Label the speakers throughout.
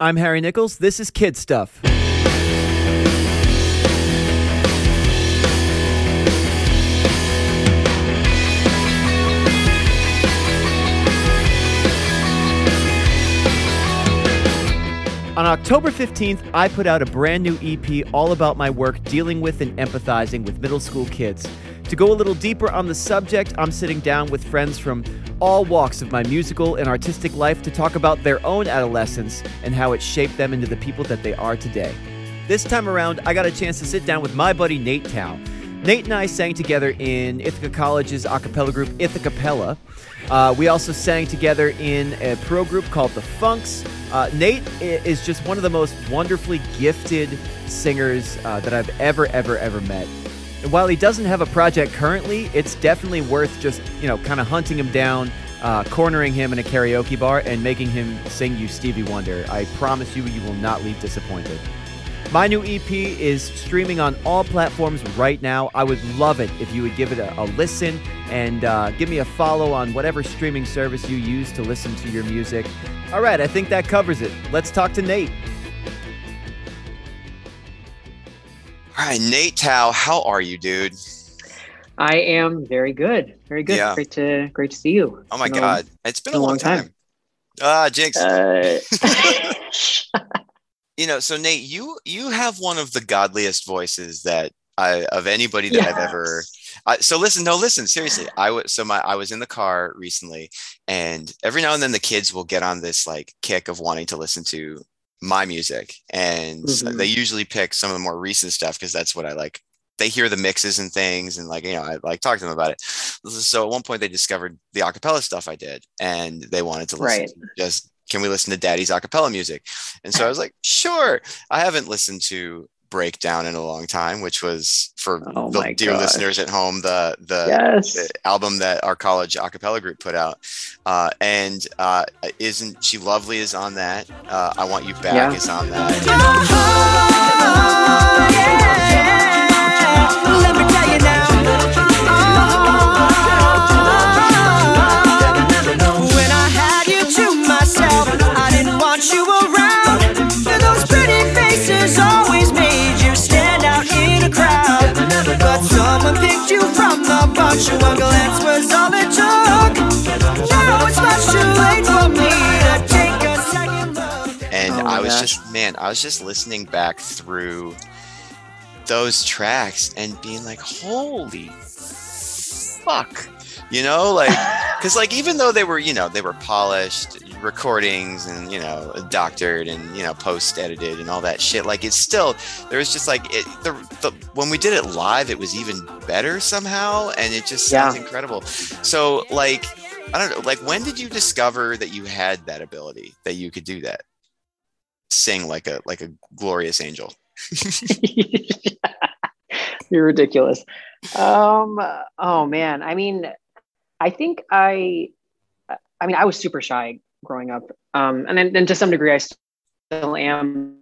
Speaker 1: I'm Harry Nichols. This is Kid Stuff. On October 15th, I put out a brand new EP all about my work dealing with and empathizing with middle school kids. To go a little deeper on the subject, I'm sitting down with friends from all walks of my musical and artistic life to talk about their own adolescence and how it shaped them into the people that they are today. This time around, I got a chance to sit down with my buddy Nate Tao. Nate and I sang together in Ithaca College's a cappella group Ithacappella. Uh, we also sang together in a pro group called The Funks. Uh, Nate is just one of the most wonderfully gifted singers uh, that I've ever, ever, ever met. And while he doesn't have a project currently, it's definitely worth just, you know, kind of hunting him down, uh, cornering him in a karaoke bar, and making him sing you Stevie Wonder. I promise you, you will not leave disappointed. My new EP is streaming on all platforms right now. I would love it if you would give it a, a listen and uh, give me a follow on whatever streaming service you use to listen to your music. All right, I think that covers it. Let's talk to Nate.
Speaker 2: All right, Nate Tao, how are you, dude?
Speaker 3: I am very good. Very good. Yeah. Great to great to see you.
Speaker 2: Oh my god. it's been a, a long, long, time. time. Ah, Jinx. Uh, you know, so Nate, you you have one of the godliest voices that I of anybody that yes. I've ever. I, so listen, no, listen, seriously. I was so my I was in the car recently, and every now and then the kids will get on this like kick of wanting to listen to my music, and mm-hmm. they usually pick some of the more recent stuff because that's what I like. They hear the mixes and things, and like you know, I like talk to them about it. So at one point, they discovered the acapella stuff I did, and they wanted to listen right. to just can we listen to daddy's acapella music? And so I was like, sure. I haven't listened to breakdown in a long time which was for oh the dear God. listeners at home the the, yes. the, album that our college acapella group put out uh, and uh, isn't she lovely is on that uh, i want you back yeah. is on that
Speaker 1: bunch of glance was all it took. Now it's much too late for me to take a second look. And oh I was gosh. just, man, I was just listening back through those tracks and being like, holy fuck. You know, like, because like even though they were, you know, they were polished, recordings and you know doctored and you know post edited and all that shit. Like it's still there was just like it the, the when we did it live it was even better somehow and it just sounds yeah. incredible. So like i don't know like when did you discover that you had that ability that you could do that? Sing like a like a glorious angel.
Speaker 3: You're ridiculous. Um oh man. I mean i think i I mean, I was super shy growing up. Um, and then, then to some degree, I still am,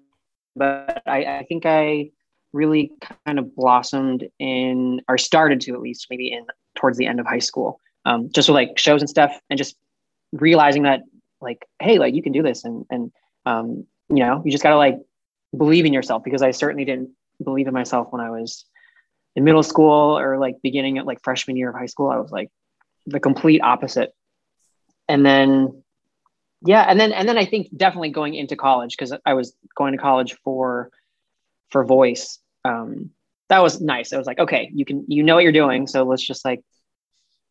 Speaker 3: but I, I think I really kind of blossomed in, or started to at least maybe in towards the end of high school, um, just with like shows and stuff, and just realizing that like, hey, like you can do this, and and um, you know, you just gotta like believe in yourself because I certainly didn't believe in myself when I was in middle school or like beginning at like freshman year of high school. I was like the complete opposite. And then yeah and then and then i think definitely going into college because i was going to college for for voice um that was nice. I was like okay you can you know what you're doing so let's just like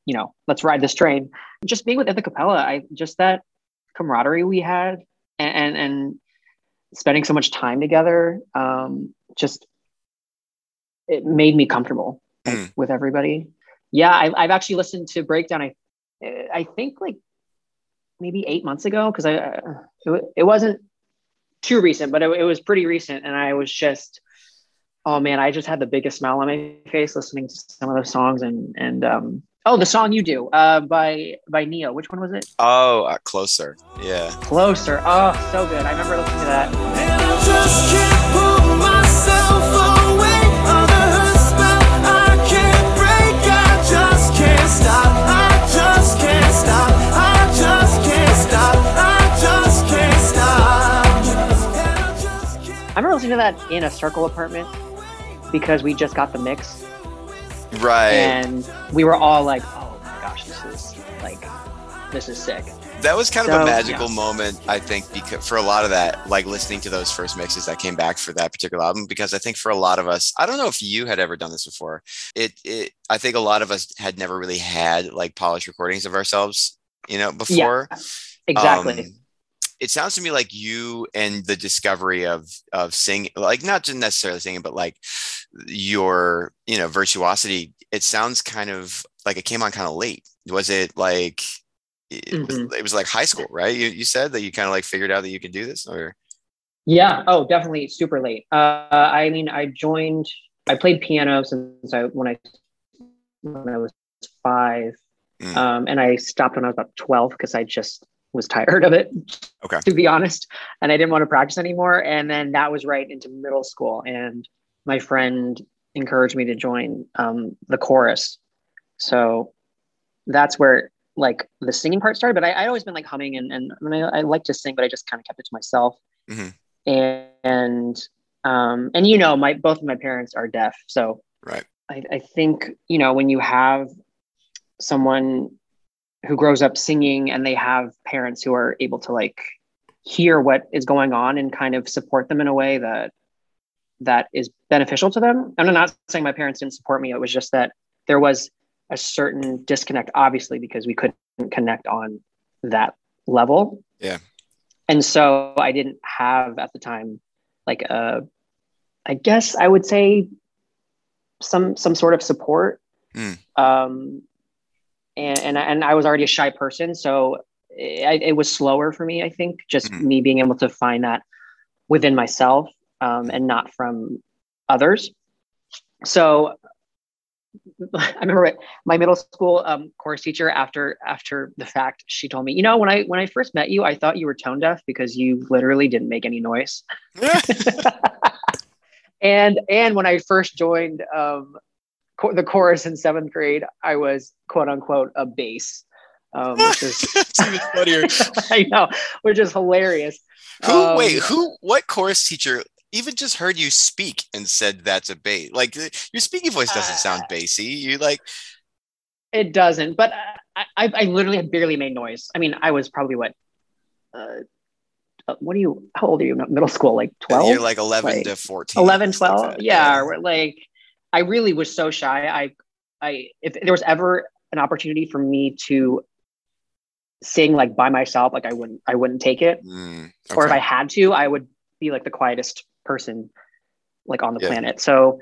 Speaker 3: you know let's ride this train. Just being with Ithacappella i just that camaraderie we had and, and and, spending so much time together um just it made me comfortable mm. with everybody. Yeah I, i've actually listened to breakdown. I i think like maybe eight months ago because I it, it, wasn't too recent, but it, it, was pretty recent, and I was just oh man, I just had the biggest smile on my face listening to some of those songs and and um oh the song you do uh by by Ne-Yo, which one was it?
Speaker 2: Oh, uh, closer, yeah,
Speaker 3: closer. Oh, so good. I remember listening to that. I remember listening to that in a circle apartment because we just got the mix
Speaker 2: Right.
Speaker 3: and we were all like, "Oh my gosh, this is like, this is sick."
Speaker 2: that was kind of
Speaker 3: So,
Speaker 2: a magical
Speaker 3: yeah.
Speaker 2: moment, I think, because for a lot of that, like listening to those first mixes that came back for that particular album, because I think for a lot of us, I don't know if you had ever done this before. It, it I think a lot of us had never really had like polished recordings of ourselves, you know, before.
Speaker 3: Exactly.
Speaker 2: Um, it sounds to me like you and the discovery of of singing, like not just necessarily singing, but like your you know virtuosity. It sounds kind of like it came on kind of late. Was it like it, was,
Speaker 3: Mhm.
Speaker 2: it was like high school, right? You you said that you kind of like figured out that you can do this, or
Speaker 3: Yeah. Oh, definitely super late. Uh, I mean, I joined. I played piano since I when I when I was five,
Speaker 2: Mm.
Speaker 3: um, and I stopped when I was about twelve because I just was tired of it.
Speaker 2: Okay.
Speaker 3: To be honest, and I didn't want to practice anymore. And then that was right into middle school, and my friend encouraged me to join um, the chorus. So that's where like the singing part started. But I, I'd always been like humming and and I, mean, I, I like to sing, but I just kind of kept it to myself
Speaker 2: Mhm.
Speaker 3: and um and you know my both of my parents are deaf so
Speaker 2: right?
Speaker 3: I, I think you know when you have someone who grows up singing and they have parents who are able to like hear what is going on and kind of support them in a way that that is beneficial to them and i'm not saying my parents didn't support me it was just that there was a certain disconnect obviously because we couldn't connect on that level
Speaker 2: Yeah.
Speaker 3: and so i didn't have at the time like a i guess i would say some some sort of support
Speaker 2: Mm.
Speaker 3: um and and I, and I was already a shy person so it, it was slower for me i think just
Speaker 2: Mhm.
Speaker 3: me being able to find that within myself um, and not from others so I remember it- my middle school um, chorus teacher after after the fact she told me you know when I when I first met you I thought you were tone deaf because you literally didn't make any noise and and when I first joined um, cho- the chorus in seventh grade, I was quote unquote a bass, um, which is
Speaker 2: even funnier.
Speaker 3: I know, which is hilarious.
Speaker 2: Who?
Speaker 3: Um,
Speaker 2: wait, who? What chorus teacher even just heard you speak and said that's a bass? Like your speaking voice doesn't sound
Speaker 3: Uh,
Speaker 2: bassy. You like
Speaker 3: It doesn't, but I, I, I literally barely made noise. I mean, I was probably what. Uh, uh, what are you? How old are you? Middle school, like twelve.
Speaker 2: you're like 11
Speaker 3: like,
Speaker 2: to 14.
Speaker 3: 11
Speaker 2: stuff like
Speaker 3: 12
Speaker 2: that.
Speaker 3: yeah, or like i really was so shy i i if there was ever an opportunity for me to sing like by myself like i wouldn't i wouldn't take it
Speaker 2: Mm,
Speaker 3: or if i had to i would be like the quietest person like on the
Speaker 2: Yeah.
Speaker 3: planet so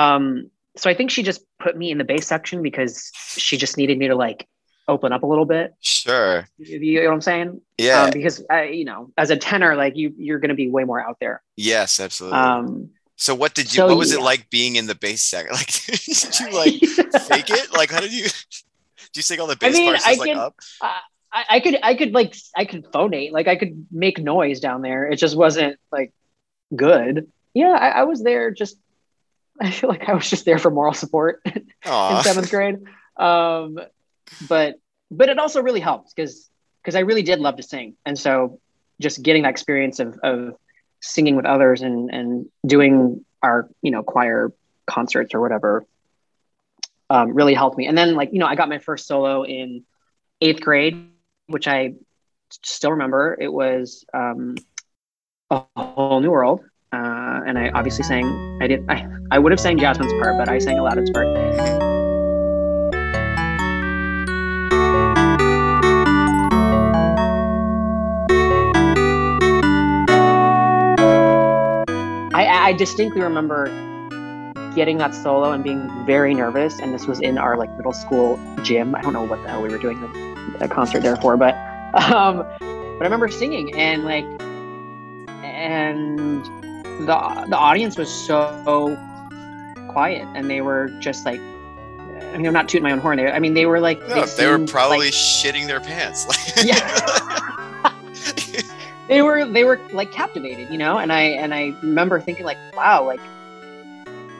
Speaker 3: um so i think she just put me in the bass section because she just needed me to like open up a little bit
Speaker 2: Sure.
Speaker 3: you you know what i'm saying
Speaker 2: Yeah.
Speaker 3: um, because I, you know as a tenor like you you're going to be way more out there
Speaker 2: yes, absolutely.
Speaker 3: um
Speaker 2: so what did you
Speaker 3: so
Speaker 2: what was it like being in the bass section? Like did you like fake it? Like how did you do you sing all the bass
Speaker 3: mean,
Speaker 2: parts
Speaker 3: I
Speaker 2: like
Speaker 3: can-
Speaker 2: up?
Speaker 3: I, I could I could like I could phonate like I could make noise down there. It just wasn't like good. Yeah, I, I was there just I feel like I was just there for moral support in seventh grade. Um, but but it also really helped because because I really did love to sing, and so just getting that experience of of singing with others and and doing our you know choir concerts or whatever um, really helped me. And then like you know I got my first solo in eighth grade, which I still remember. It was um, a whole new world. Uh, and I obviously sang. I did. I, I would have sang Jasmine's part, but I sang Aladdin's part. I, distinctly remember getting that solo and being very nervous. And this was in our like middle school gym. I don't know what the hell we were doing the, the concert there for, but um, but I remember singing and like, and the the audience was so quiet and they were just like. I mean, I'm not tooting my own horn. They, I mean, they were like,
Speaker 2: No, they were probably
Speaker 3: like-
Speaker 2: shitting their pants. Like,
Speaker 3: yeah they were they were like captivated you know and i and i remember thinking like wow like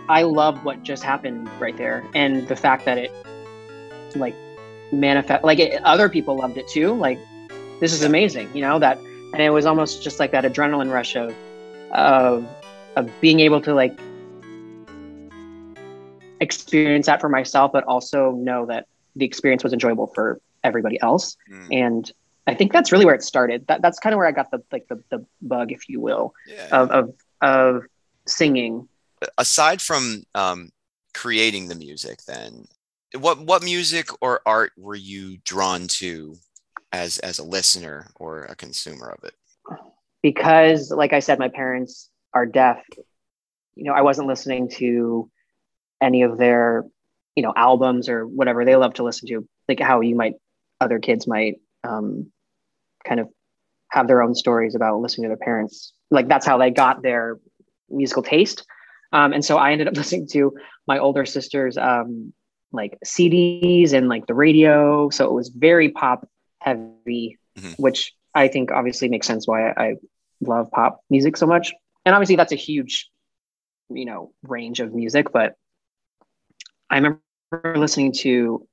Speaker 3: i love what just happened right there and the fact that it like manifest like it, other people loved it too like this is amazing you know that and it was almost just like that adrenaline rush of of of being able to like experience that for myself, but also know that the experience was enjoyable for everybody else.
Speaker 2: Mm.
Speaker 3: And I think that's really where it started. That that's kind of where I got the like the, the bug, if you will,
Speaker 2: Yeah.
Speaker 3: of of of singing.
Speaker 2: aside from um, creating the music then what what music or art were you drawn to as as a listener or a consumer of it
Speaker 3: because like i said my parents are deaf you know i wasn't listening to any of their you know albums or whatever they love to listen to like how you might other kids might um, kind of have their own stories about listening to their parents. Like that's how they got their musical taste. Um, and so i ended up listening to my older sister's um, like cds and like the radio. So it was very pop heavy
Speaker 2: Mhm.
Speaker 3: which i think obviously makes sense why I, I love pop music so much. And obviously that's a huge you know range of music but i remember listening to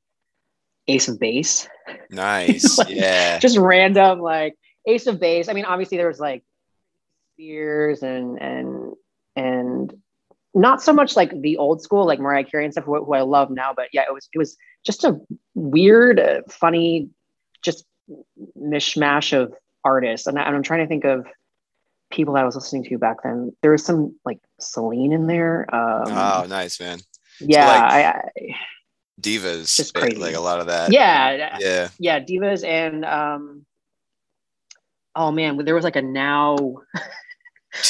Speaker 3: ace of base.
Speaker 2: Nice.
Speaker 3: Like,
Speaker 2: yeah.
Speaker 3: just random like ace of base. I mean obviously there was like spears and and and not so much like the old school like mariah carey and stuff who, who i love now but yeah it was it was just a weird uh, funny just mishmash of artists. And, I, and i'm trying to think of people that I was listening to back then. There was some like celine in there um
Speaker 2: oh nice man.
Speaker 3: Yeah
Speaker 2: like-
Speaker 3: I, I
Speaker 2: divas
Speaker 3: Just
Speaker 2: eh,
Speaker 3: crazy.
Speaker 2: like a lot of that.
Speaker 3: Yeah
Speaker 2: yeah.
Speaker 3: yeah divas and um oh man there was like a now.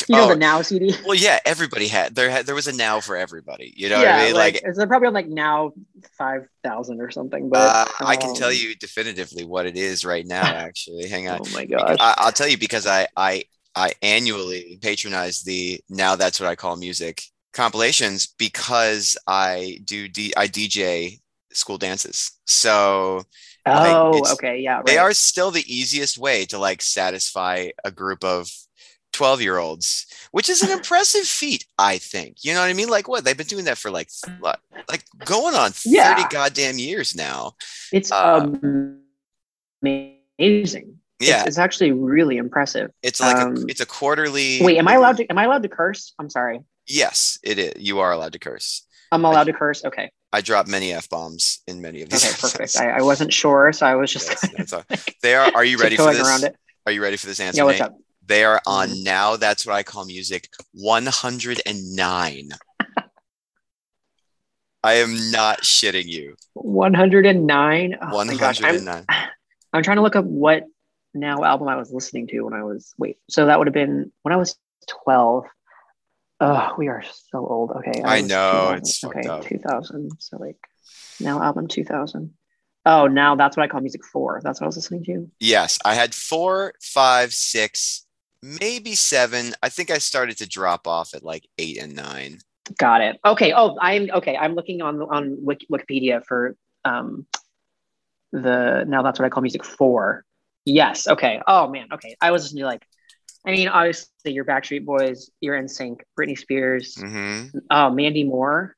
Speaker 3: You know
Speaker 2: Oh,
Speaker 3: the now cd
Speaker 2: well yeah everybody had there had there was a now for everybody you know
Speaker 3: yeah
Speaker 2: what i mean?
Speaker 3: like,
Speaker 2: like,
Speaker 3: it's probably on like now 5000 or something but
Speaker 2: uh, i can tell
Speaker 3: um,
Speaker 2: you definitively what it is right now actually. Hang on.
Speaker 3: Oh my gosh.
Speaker 2: I, I'll tell you because I I I annually patronize the now that's what I call music compilations because I do D, I DJ school dances. So
Speaker 3: oh
Speaker 2: it's-
Speaker 3: okay yeah right.
Speaker 2: they are still the easiest way to like satisfy a group of 12 year olds, which is an impressive feat, I think. You know what I mean? Like what? They've been doing that for like like going on 30
Speaker 3: Yeah.
Speaker 2: goddamn years now.
Speaker 3: it's
Speaker 2: uh,
Speaker 3: amazing
Speaker 2: Yeah.
Speaker 3: it's, it's actually really impressive
Speaker 2: It's like
Speaker 3: um,
Speaker 2: a, it's a quarterly
Speaker 3: wait am i allowed to am i allowed to curse i'm sorry
Speaker 2: Yes, it is. You are allowed to curse.
Speaker 3: i'm allowed to curse okay
Speaker 2: I drop many f bombs in many of these.
Speaker 3: okay perfect. I, I wasn't sure so i was just
Speaker 2: Yes, all. They are. Are you ready for this? Are you ready for this answer?
Speaker 3: yeah what's
Speaker 2: Nate?
Speaker 3: up
Speaker 2: They are on
Speaker 3: Mhm.
Speaker 2: now. That's what I call music. One hundred and nine. I am not shitting you.
Speaker 3: 109 oh
Speaker 2: One
Speaker 3: my gosh I'm. I'm trying to look up what now album I was listening to when I was wait. So that would have been when I was 12. Oh, we are so old. Okay.
Speaker 2: I
Speaker 3: was
Speaker 2: know, it's
Speaker 3: okay.
Speaker 2: up.
Speaker 3: 2000. So like now album 2000. Oh, now that's what I call music four. That's what I was listening to.
Speaker 2: Yes, I had four, five, six, maybe seven. I think I started to drop off at like eight and nine.
Speaker 3: Got it. Okay. Oh, I'm okay. I'm looking on on Wik- Wikipedia for um the now that's what I call music four. Yes. Okay. Oh man. Okay. I was listening to like, I mean, obviously your Backstreet Boys, your NSYNC, Britney Spears,
Speaker 2: hmm
Speaker 3: uh, Mandy Moore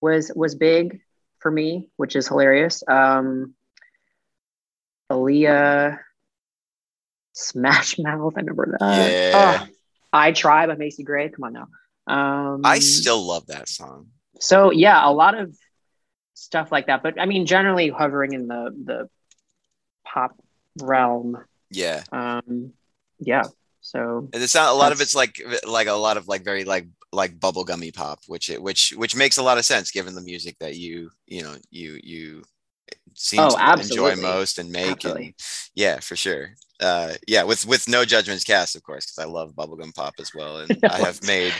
Speaker 3: was was big for me, which is hilarious. Um, Aaliyah, Smash Mouth. I remember that.
Speaker 2: Yeah.
Speaker 3: Oh, I Try by Macy Gray. Come on now. Um,
Speaker 2: I still love that song.
Speaker 3: so yeah, a lot of stuff like that. But I mean, generally hovering in the the pop realm.
Speaker 2: Yeah.
Speaker 3: Um, yeah. So
Speaker 2: And it's not a lot of it's like like a lot of like very like like bubblegummy pop, which it which which makes a lot of sense given the music that you you know you you seem
Speaker 3: Oh,
Speaker 2: to enjoy most and make and yeah for sure. Uh yeah with with no judgments cast of course because I love bubblegum pop as well and I have made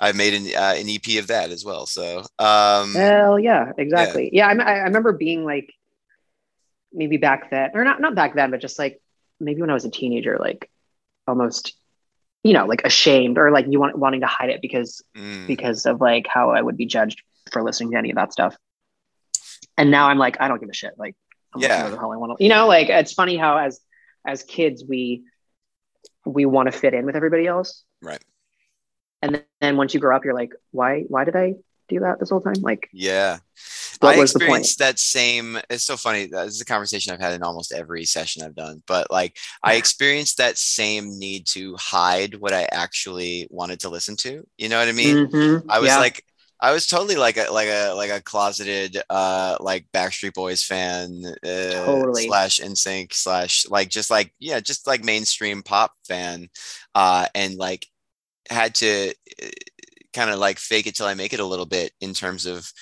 Speaker 2: I've made an uh, an EP of that as well so um
Speaker 3: Hell yeah, exactly. Yeah, I, I remember being like, maybe back then, or not not back then, but just like maybe when I was a teenager, like almost, you know, like ashamed or like you want wanting to hide it because
Speaker 2: mm,
Speaker 3: because of like how I would be judged for listening to any of that stuff. And now I'm like, I don't give a shit. Like, I'm
Speaker 2: Yeah.
Speaker 3: the hell I want to. You know, like it's funny how as as kids we we want to fit in with everybody else,
Speaker 2: right
Speaker 3: and then, then once you grow up, you're like, why why did I do that this whole time? Like,
Speaker 2: yeah
Speaker 3: What
Speaker 2: I
Speaker 3: was the point?
Speaker 2: experienced that same. It's so funny. This is a conversation I've had in almost every session I've done. But like, I experienced that same need to hide what I actually wanted to listen to. You know what I mean?
Speaker 3: Mhm,
Speaker 2: I was
Speaker 3: yeah.
Speaker 2: like, I was totally like a like a like a closeted uh like Backstreet Boys fan uh,
Speaker 3: Totally.
Speaker 2: slash NSYNC slash like just like yeah just like mainstream pop fan, uh and like had to kind of like fake it till I make it a little bit in terms of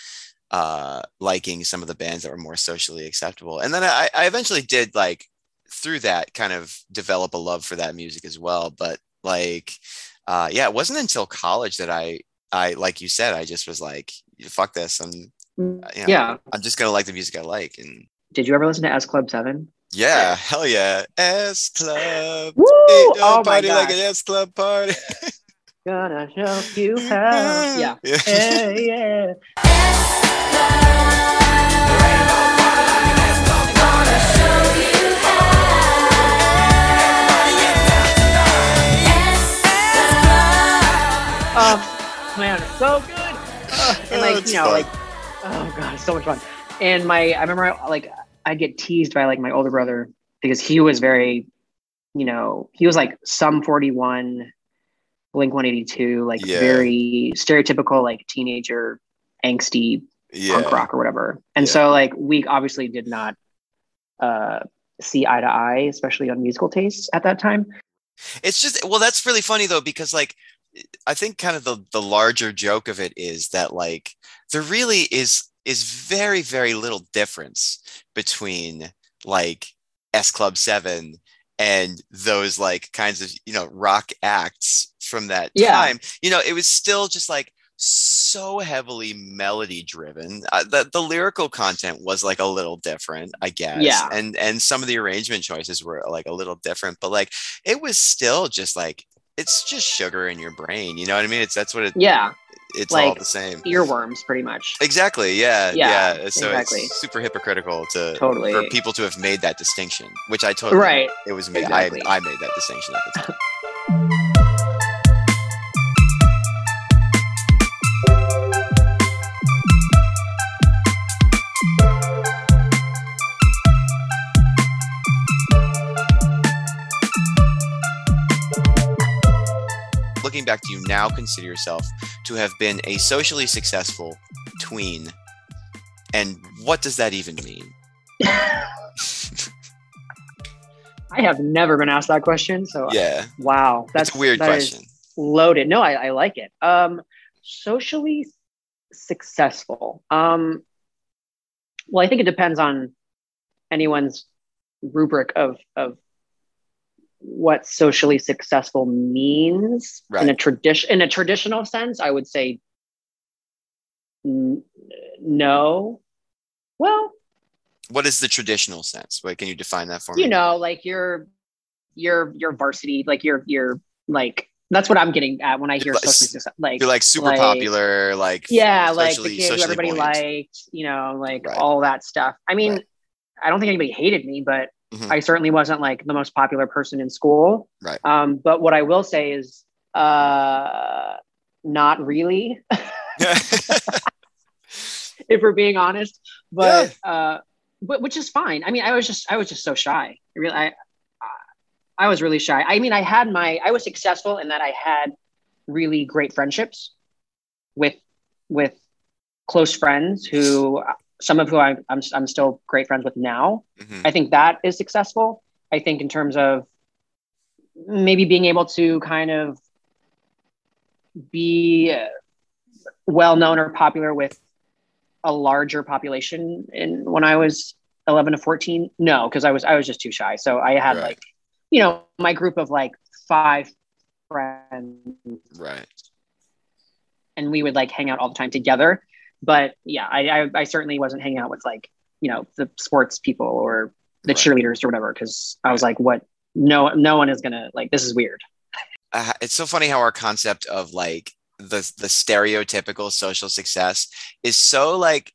Speaker 2: uh liking some of the bands that were more socially acceptable, and then I I eventually did like through that kind of develop a love for that music as well, but like uh yeah it wasn't until college that I I like you said, I just was like, fuck this. I'm you know,
Speaker 3: yeah.
Speaker 2: I'm just gonna like the music I like. And
Speaker 3: Did you ever listen to S Club Seven?
Speaker 2: yeah, hell yeah. S Club.
Speaker 3: Woo!
Speaker 2: Ain't no
Speaker 3: Oh
Speaker 2: party like an. S Club party.
Speaker 3: Gonna show you how. Yeah.
Speaker 2: yeah.
Speaker 3: Hey, yeah. Oh man, it's so good. Oh, and like
Speaker 2: it's
Speaker 3: you know,
Speaker 2: fun.
Speaker 3: like oh god, it's so much fun. And my I remember like I'd get teased by like my older brother because he was very, you know, he was like Sum 41, Blink 182, like
Speaker 2: Yeah.
Speaker 3: very stereotypical like teenager angsty punk rock or whatever. And
Speaker 2: Yeah.
Speaker 3: so like we obviously did not uh see eye to eye, especially on musical tastes at that time.
Speaker 2: It's just well, that's really funny though, because like I think kind of the the larger joke of it is that like there really is is very, very little difference between like S Club Seven and those like kinds of you know rock acts from that
Speaker 3: Yeah.
Speaker 2: time. You know, it was still just like so heavily melody driven. Uh, the the lyrical content was like a little different, I guess.
Speaker 3: Yeah.
Speaker 2: And and some of the arrangement choices were like a little different, but like it was still just like it's just sugar in your brain. You know what I mean? It's that's what it,
Speaker 3: Yeah,
Speaker 2: it's all the same.
Speaker 3: earworms pretty much.
Speaker 2: Exactly. Yeah.
Speaker 3: Yeah,
Speaker 2: Yeah. So
Speaker 3: exactly.
Speaker 2: it's super hypocritical to
Speaker 3: Totally.
Speaker 2: for people to have made that distinction, which I totally
Speaker 3: Right.
Speaker 2: It was me.
Speaker 3: Exactly.
Speaker 2: I I made that distinction at the time. back, do you now consider yourself to have been a socially successful tween? And what does that even mean?
Speaker 3: I have never been asked that question, so
Speaker 2: Yeah,
Speaker 3: wow, that's
Speaker 2: that's a weird
Speaker 3: that
Speaker 2: question.
Speaker 3: loaded. No, I, I like it. Um, socially successful. Um, well, I think it depends on anyone's rubric of of what socially successful means in a tradition in a traditional sense. I would say n- no. Well,
Speaker 2: What is the traditional sense? Wait, can you define that for me?
Speaker 3: you know, like your your you're you're varsity, like you're you're like that's what I'm getting at when I hear
Speaker 2: You're like-
Speaker 3: socially success. Like
Speaker 2: You're like super
Speaker 3: like-
Speaker 2: popular, like
Speaker 3: yeah, like the kid who everybody
Speaker 2: buoyant.
Speaker 3: liked, you know, like
Speaker 2: Right.
Speaker 3: all that stuff. I mean,
Speaker 2: Right.
Speaker 3: I don't think anybody hated me, but
Speaker 2: Mhm.
Speaker 3: I certainly wasn't like the most popular person in school.
Speaker 2: Right.
Speaker 3: Um, but what I will say is, uh, not really, if we're being honest. But uh, but which is fine. I mean, I was just I was just so shy. I really, I I was really shy. I mean, I had my I was successful in that I had really great friendships with with close friends who some of who I, am I'm I'm still great friends with now.
Speaker 2: Mhm.
Speaker 3: I think that is successful. I think in terms of maybe being able to kind of be well known or popular with a larger population in when I was 11 to 14 no because I was I was just too shy so I had
Speaker 2: Right.
Speaker 3: like you know my group of like five friends
Speaker 2: right.
Speaker 3: and we would like hang out all the time together but yeah I I, I certainly wasn't hanging out with like you know the sports people or the
Speaker 2: Right.
Speaker 3: cheerleaders or whatever because I was like what no no one is gonna like this is weird
Speaker 2: uh, it's so funny how our concept of like the the stereotypical social success is so like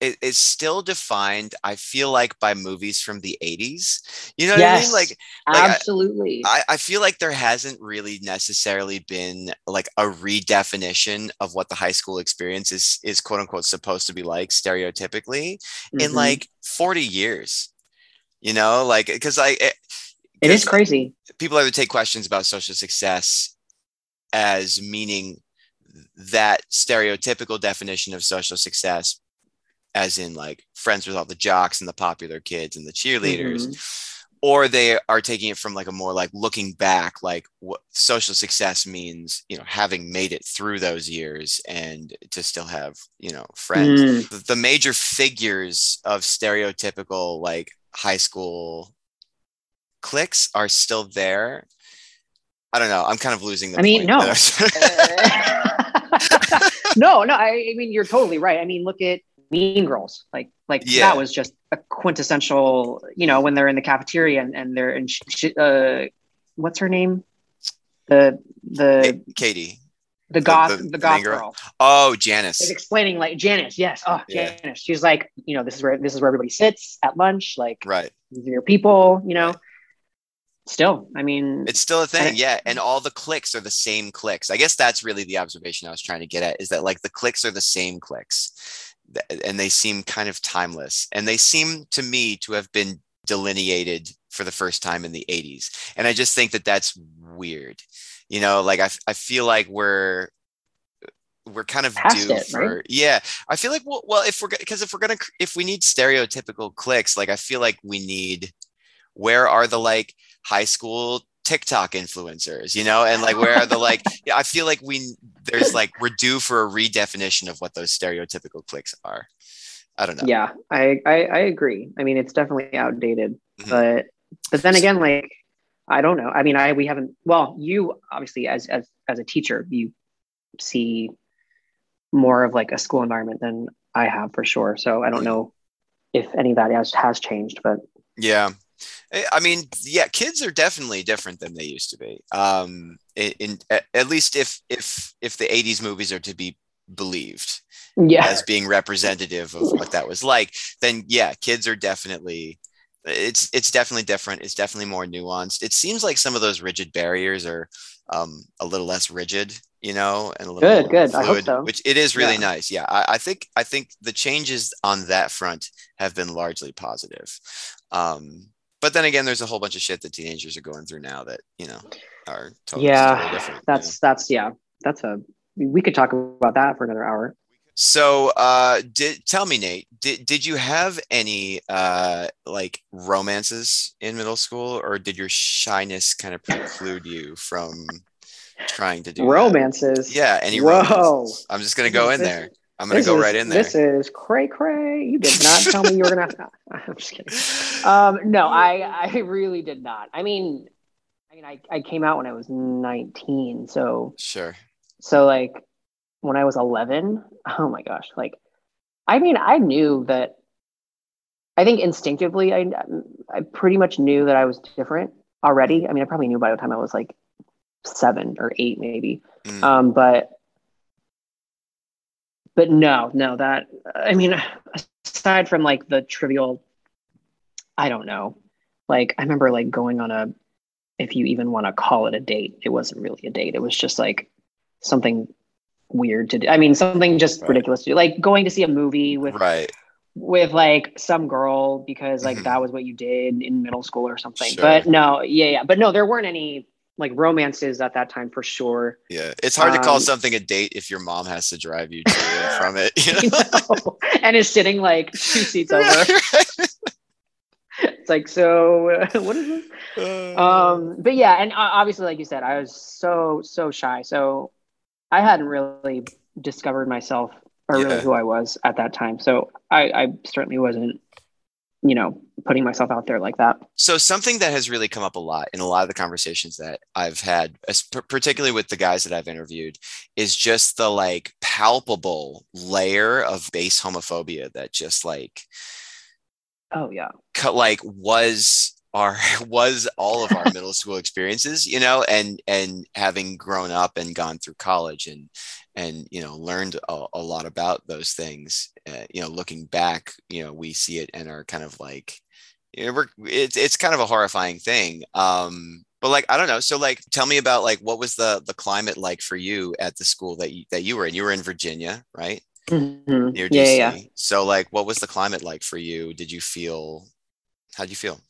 Speaker 2: it, it's still defined i feel like by movies from the 80s you know what i mean? Like, like
Speaker 3: absolutely.
Speaker 2: I, I feel like there hasn't really necessarily been like a redefinition of what the high school experience is is quote unquote supposed to be like stereotypically in
Speaker 3: Mhm.
Speaker 2: like 40 years you know? Like because i it,
Speaker 3: it is crazy.
Speaker 2: people either take questions about social success as meaning that stereotypical definition of social success as in like friends with all the jocks and the popular kids and the cheerleaders
Speaker 3: Mhm.
Speaker 2: or they are taking it from like a more like looking back like what social success means you know having made it through those years and to still have you know friends
Speaker 3: Mm.
Speaker 2: the- the major figures of stereotypical like high school cliques are still there i don't know i'm kind of losing the
Speaker 3: I mean,
Speaker 2: point
Speaker 3: no.
Speaker 2: that I was-
Speaker 3: no, no. I, I mean, you're totally right. I mean, look at Mean Girls. Like, like
Speaker 2: Yeah.
Speaker 3: that was just a quintessential. You know, when they're in the cafeteria and, and they're in, sh- sh- uh, what's her name? The the
Speaker 2: katie
Speaker 3: the goth
Speaker 2: the
Speaker 3: the,
Speaker 2: main
Speaker 3: goth
Speaker 2: girl?
Speaker 3: girl.
Speaker 2: oh janis
Speaker 3: explaining like Janis. Yes. Oh,
Speaker 2: Yeah.
Speaker 3: Janis. She's like, you know, this is where this is where everybody sits at lunch. Like,
Speaker 2: right
Speaker 3: these are your people. You know.
Speaker 2: Right.
Speaker 3: Still, I mean,
Speaker 2: It's still a thing, yeah. And all the clicks are the same clicks. I guess that's really the observation I was trying to get at is that like the clicks are the same clicks and they seem kind of timeless. And they seem to me to have been delineated for the first time in the 80s. And I just think that that's weird. You know, like I, I feel like we're we're kind of
Speaker 3: Past
Speaker 2: due
Speaker 3: it,
Speaker 2: for
Speaker 3: right?
Speaker 2: yeah i feel like well, well if we're because if we're gonna if we need stereotypical clicks like i feel like we need where are the like high school TikTok influencers, you know, and like where are the like yeah, I feel like we there's like we're due for a redefinition of what those stereotypical clicks are. I don't know.
Speaker 3: yeah, I, I I agree. I mean, it's definitely outdated,
Speaker 2: Mhm.
Speaker 3: but but then again, like I don't know. I mean, I we haven't. Well, you obviously as as as a teacher, you see more of like a school environment than I have for sure. So I don't know if any of that has has changed, but
Speaker 2: Yeah. I- I mean, yeah, kids are definitely different than they used to be. Um, in, in at least if if if the '80s movies are to be believed
Speaker 3: yeah,
Speaker 2: as being representative of what that was like, then yeah, kids are definitely it's it's definitely different. It's definitely more nuanced. It seems like some of those rigid barriers are um, a little less rigid, you know, and a little
Speaker 3: Good, good. I hope so.
Speaker 2: which it is really
Speaker 3: Yeah.
Speaker 2: nice. Yeah, I, I think I think the changes on that front have been largely positive. Um, but then again, there's a whole bunch of shit that teenagers are going through now that you know are totally,
Speaker 3: yeah,
Speaker 2: totally different. you know?
Speaker 3: that's that's yeah, that's a. We could talk about that for another hour.
Speaker 2: So, uh, did tell me, Nate, did did you have any uh like romances in middle school, or did your shyness kind of preclude you from trying to do that?
Speaker 3: Romances.
Speaker 2: Yeah, any
Speaker 3: Whoa.
Speaker 2: romances? I'm just gonna go in there. I'm gonna
Speaker 3: This
Speaker 2: go
Speaker 3: is-
Speaker 2: right in there.
Speaker 3: This is cray cray. You did not tell me you were gonna. I'm just kidding. Um, no, I I really did not. I mean, I mean, I, I came out when I was 19, so
Speaker 2: Sure.
Speaker 3: so like when I was 11. Oh my gosh, like I mean, I knew that. I think instinctively, I I pretty much knew that I was different already. I mean, I probably knew by the time I was like seven or eight, maybe.
Speaker 2: Mm.
Speaker 3: Um, but but no, no, that I mean, aside from like the trivial, I don't know. Like I remember like going on a, if you even want to call it a date, it wasn't really a date. It was just like something weird to do. I mean, something just
Speaker 2: Right.
Speaker 3: ridiculous to do, like going to see a movie with
Speaker 2: right.
Speaker 3: with like some girl because like
Speaker 2: Mhm.
Speaker 3: that was what you did in middle school or something.
Speaker 2: Sure.
Speaker 3: But no, yeah, yeah, but no, there weren't any like romances at that time for sure.
Speaker 2: Yeah. It's hard to call
Speaker 3: Um,
Speaker 2: something a date if your mom has to drive you to and from it. You know?
Speaker 3: know? and is sitting like two seats over. It's like, so uh, what is this? Um, but yeah, and uh, obviously, like you said, I was so so shy, so I hadn't really discovered myself or
Speaker 2: Yeah.
Speaker 3: really who I was at that time. So I, I certainly wasn't, you know, putting myself out there like that.
Speaker 2: So something that has really come up a lot in a lot of the conversations that I've had, particularly with the guys that I've interviewed, is just the like palpable layer of base homophobia that just like
Speaker 3: Oh yeah,
Speaker 2: cut like was our was all of our middle school experiences you know and and having grown up and gone through college and and you know learned a, a lot about those things uh, you know looking back you know we see it and are kind of like you know, we're, it's it's kind of a horrifying thing um but like i don't know so like tell me about like what was the the climate like for you at the school that you that you were in you were in virginia right
Speaker 3: Mhm.
Speaker 2: near
Speaker 3: Yeah,
Speaker 2: dc
Speaker 3: yeah, yeah.
Speaker 2: so like what was the climate like for you did you feel how would you feel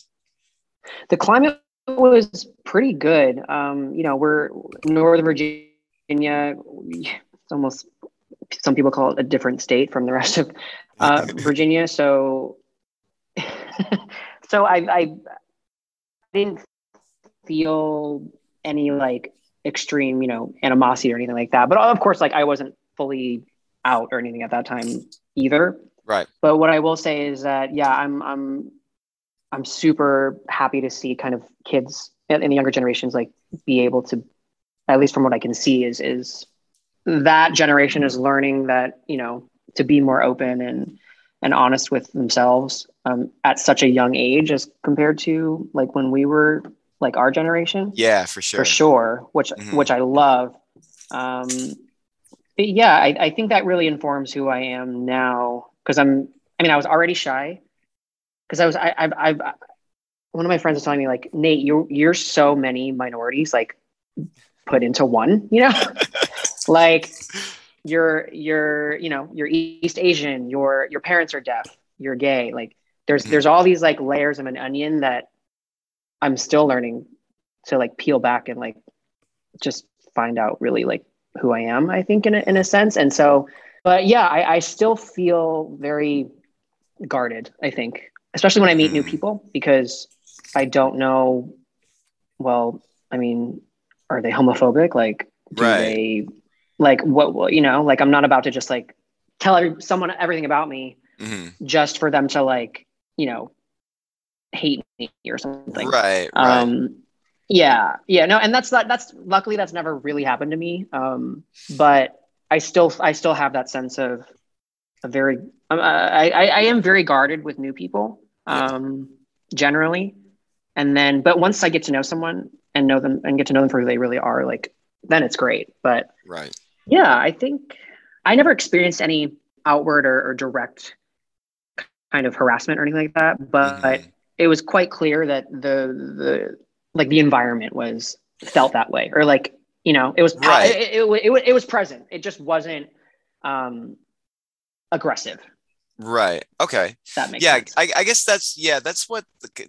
Speaker 3: The climate was pretty good. Um, you know, we're Northern Virginia. It's almost some people call it a different state from the rest of uh, Virginia. So, so I, I didn't feel any like extreme, you know, animosity or anything like that. But of course, like I wasn't fully out or anything at that time either.
Speaker 2: right
Speaker 3: But what I will say is that yeah, I'm I'm I'm super happy to see kind of kids in in the younger generations like be able to, at least from what I can see, is is that generation is learning that you know to be more open and and honest with themselves um, at such a young age as compared to like when we were like our generation
Speaker 2: yeah for sure
Speaker 3: for sure, which
Speaker 2: Mhm.
Speaker 3: which I love. Um, yeah, I, I think that really informs who I am now because I'm. I mean, I was already shy because I was. I, I've, I've. One of my friends was telling me like, Nate, you're you're so many minorities like put into one. You know, like you're you're you know you're East Asian. Your your parents are deaf. You're gay. Like there's there's all these like layers of an onion that I'm still learning to like peel back and like just find out really like who I am, I think in a, in a sense. And so, but yeah, I, I still feel very guarded, I think, especially when I meet new
Speaker 2: Mm.
Speaker 3: people because I don't know, well, I mean, are they homophobic? Like, do
Speaker 2: Right.
Speaker 3: they like what, you know, like I'm not about to just like tell every, someone everything about me
Speaker 2: hmm
Speaker 3: just for them to like, you know, hate me or something.
Speaker 2: right right
Speaker 3: Um, yeah, yeah, no, and that's not, that's luckily that's never really happened to me. Um, but I still, I still have that sense of a very, um, I, I, I am very guarded with new people, um, generally. And then, but once I get to know someone and know them and get to know them for who they really are, like, then it's great. But
Speaker 2: right
Speaker 3: yeah, I think I never experienced any outward or, or direct kind of harassment or anything like that. But
Speaker 2: Mhm.
Speaker 3: it was quite clear that the the like the environment was felt that way, or like you know, it was
Speaker 2: Right.
Speaker 3: It, it, it, it, it was present. It just wasn't um, aggressive.
Speaker 2: right okay
Speaker 3: That makes
Speaker 2: yeah. I, I guess that's yeah that's what the,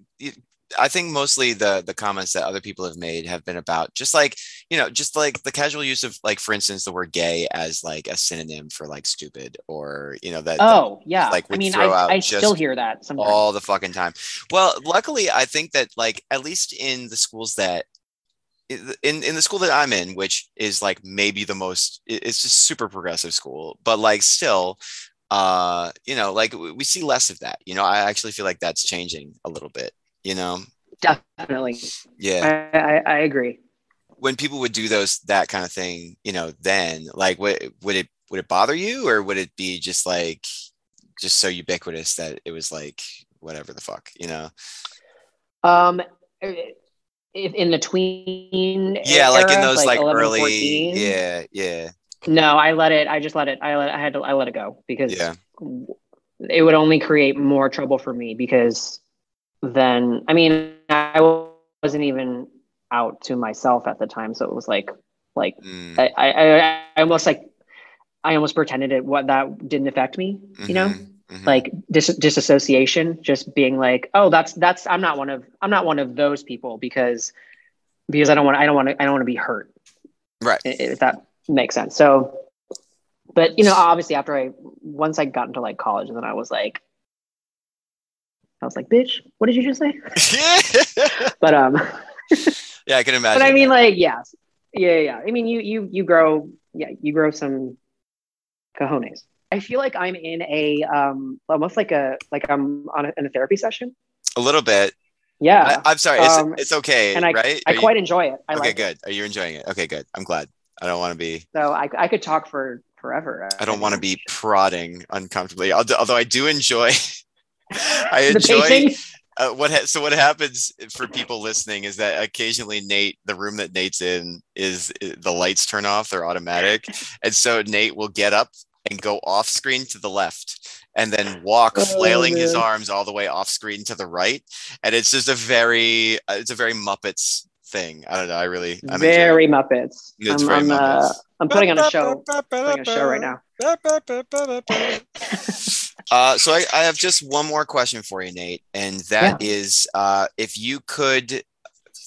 Speaker 2: i think mostly the the comments that other people have made have been about just like you know just like the casual use of like for instance the word gay as like a synonym for like stupid or you know that, that
Speaker 3: oh yeah,
Speaker 2: like,
Speaker 3: I mean,
Speaker 2: throw
Speaker 3: I,
Speaker 2: out
Speaker 3: I still hear that sometimes.
Speaker 2: all the fucking time. Well luckily i think that like at least in the schools that in in the school that i'm in which is like maybe the most it's just super progressive school but like still uh you know like we see less of that. You know i actually feel like that's changing a little bit you know
Speaker 3: Definitely,
Speaker 2: yeah
Speaker 3: I, I, I agree.
Speaker 2: when people would do those that kind of thing you know then like would, would it would it bother you or would it be just like just so ubiquitous that it was like whatever the fuck you know
Speaker 3: Um, if in the tween,
Speaker 2: yeah like in
Speaker 3: era,
Speaker 2: those like,
Speaker 3: 11,
Speaker 2: early
Speaker 3: 14,
Speaker 2: yeah yeah
Speaker 3: No, I let it. I just let it. I let. I had to. I let it go because
Speaker 2: Yeah.
Speaker 3: it would only create more trouble for me. Because then, I mean, I wasn't even out to myself at the time, so it was like, like
Speaker 2: Mm,
Speaker 3: I, I, I almost like, I almost pretended it what that didn't affect me. You know,
Speaker 2: mhm, mhm.
Speaker 3: like dis- disassociation, just being like, oh, that's that's. I'm not one of. I'm not one of those people because because I don't want. I don't want to. I don't want to be hurt
Speaker 2: right
Speaker 3: if that makes sense. So, but you know, obviously, after I once I got into like college, and then I was like, I was like, "Bitch, what did you just say?" But um,
Speaker 2: yeah i can imagine
Speaker 3: but I mean,
Speaker 2: that.
Speaker 3: like, yes, yeah, yeah, yeah. I mean, you you you grow, yeah, you grow some cojones. I feel like I'm in a um almost like a like I'm on a, in a therapy session.
Speaker 2: a little bit
Speaker 3: Yeah,
Speaker 2: I, i'm sorry it's,
Speaker 3: Um,
Speaker 2: it's okay
Speaker 3: and I
Speaker 2: right
Speaker 3: I
Speaker 2: Are you-
Speaker 3: quite enjoy it. I
Speaker 2: okay
Speaker 3: like it.
Speaker 2: good are you enjoying it okay good i'm glad i don't want to be
Speaker 3: So I I could talk for forever.
Speaker 2: i don't want to be prodding uncomfortably although i do enjoy i enjoy uh, what ha- so what happens for people listening is that occasionally Nate, the room that Nate's in, is, the lights turn off; they're automatic, and so Nate will get up and go off screen to the left, and then walk
Speaker 3: Oh,
Speaker 2: flailing his arms all the way off screen to the right, and it's just a very, uh, it's a very Muppets thing. I don't know. I really, I'm
Speaker 3: very Muppets.
Speaker 2: It's
Speaker 3: I'm,
Speaker 2: very
Speaker 3: I'm, uh,
Speaker 2: Muppets.
Speaker 3: I'm putting on a show. Putting a show right now.
Speaker 2: Uh, so I, I have just one more question for you, Nate, and that is, uh, if you could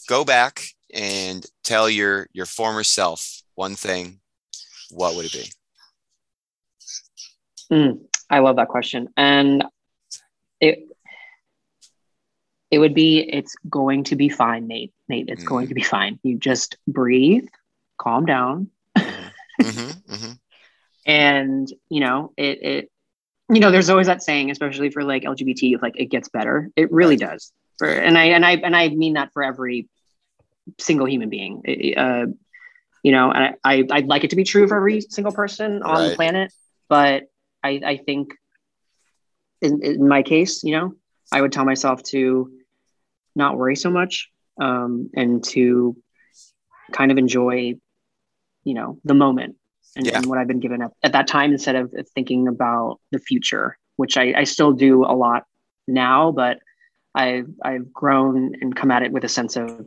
Speaker 2: go back and tell your your former self one thing, what would it be?
Speaker 3: Mm, I love that question, and it it would be it's going to be fine, Nate. Nate, it's going to be fine. You just breathe, calm down,
Speaker 2: hmm hmm
Speaker 3: and you know it it you know there's always that saying especially for like lgbt if like it gets better. It really does. For and i and i and i mean that for every single human being. Uh you know and I, I i'd like it to be true for every single person on the planet but i i think in, in my case you know i would tell myself to not worry so much um and to kind of enjoy you know the moment and,
Speaker 2: Yeah.
Speaker 3: and what I've been given at, at that time instead of thinking about the future, which I, I still do a lot now, but I've I've grown and come at it with a sense of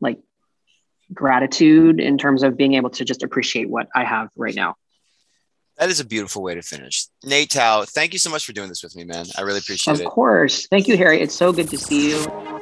Speaker 3: like gratitude in terms of being able to just appreciate what I have right now.
Speaker 2: That is a beautiful way to finish. Nate Tao, thank you so much for doing this with me, man. I really appreciate
Speaker 3: Of
Speaker 2: it.
Speaker 3: Of course. Thank you, Harry. It's so good to see you.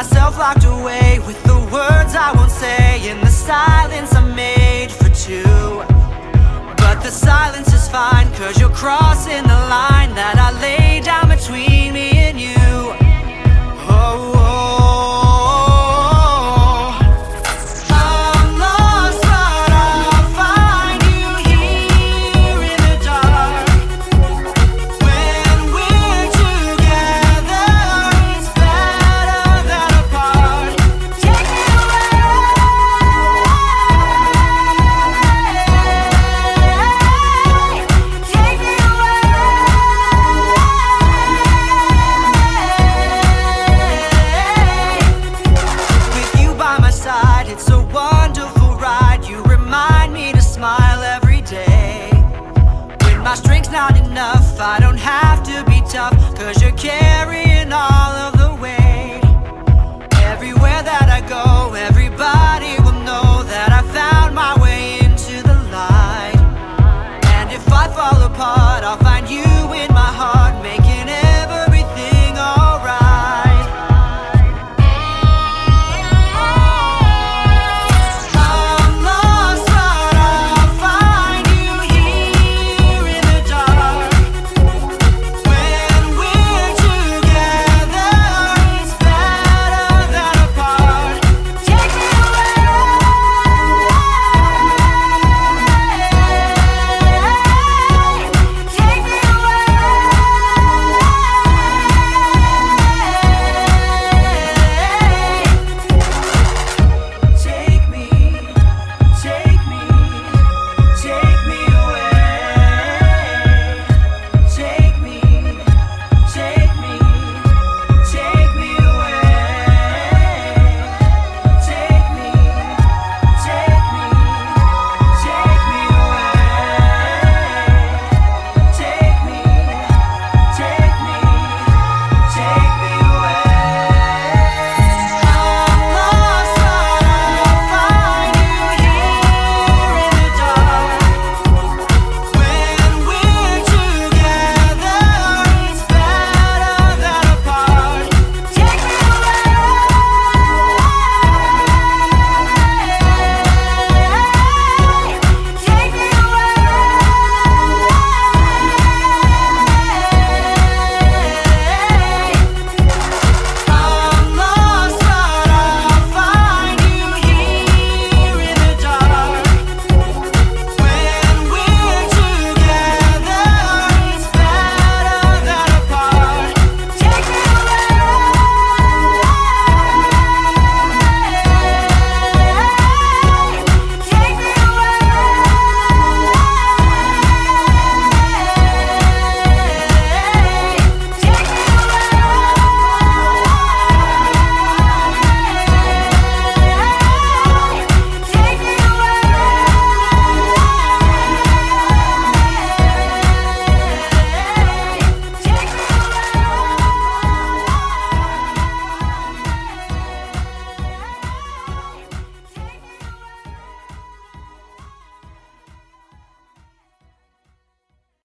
Speaker 4: Myself locked away with the words I won't say in the silence I'm made for two. But the silence is fine, cause you're crossing the line that I laid down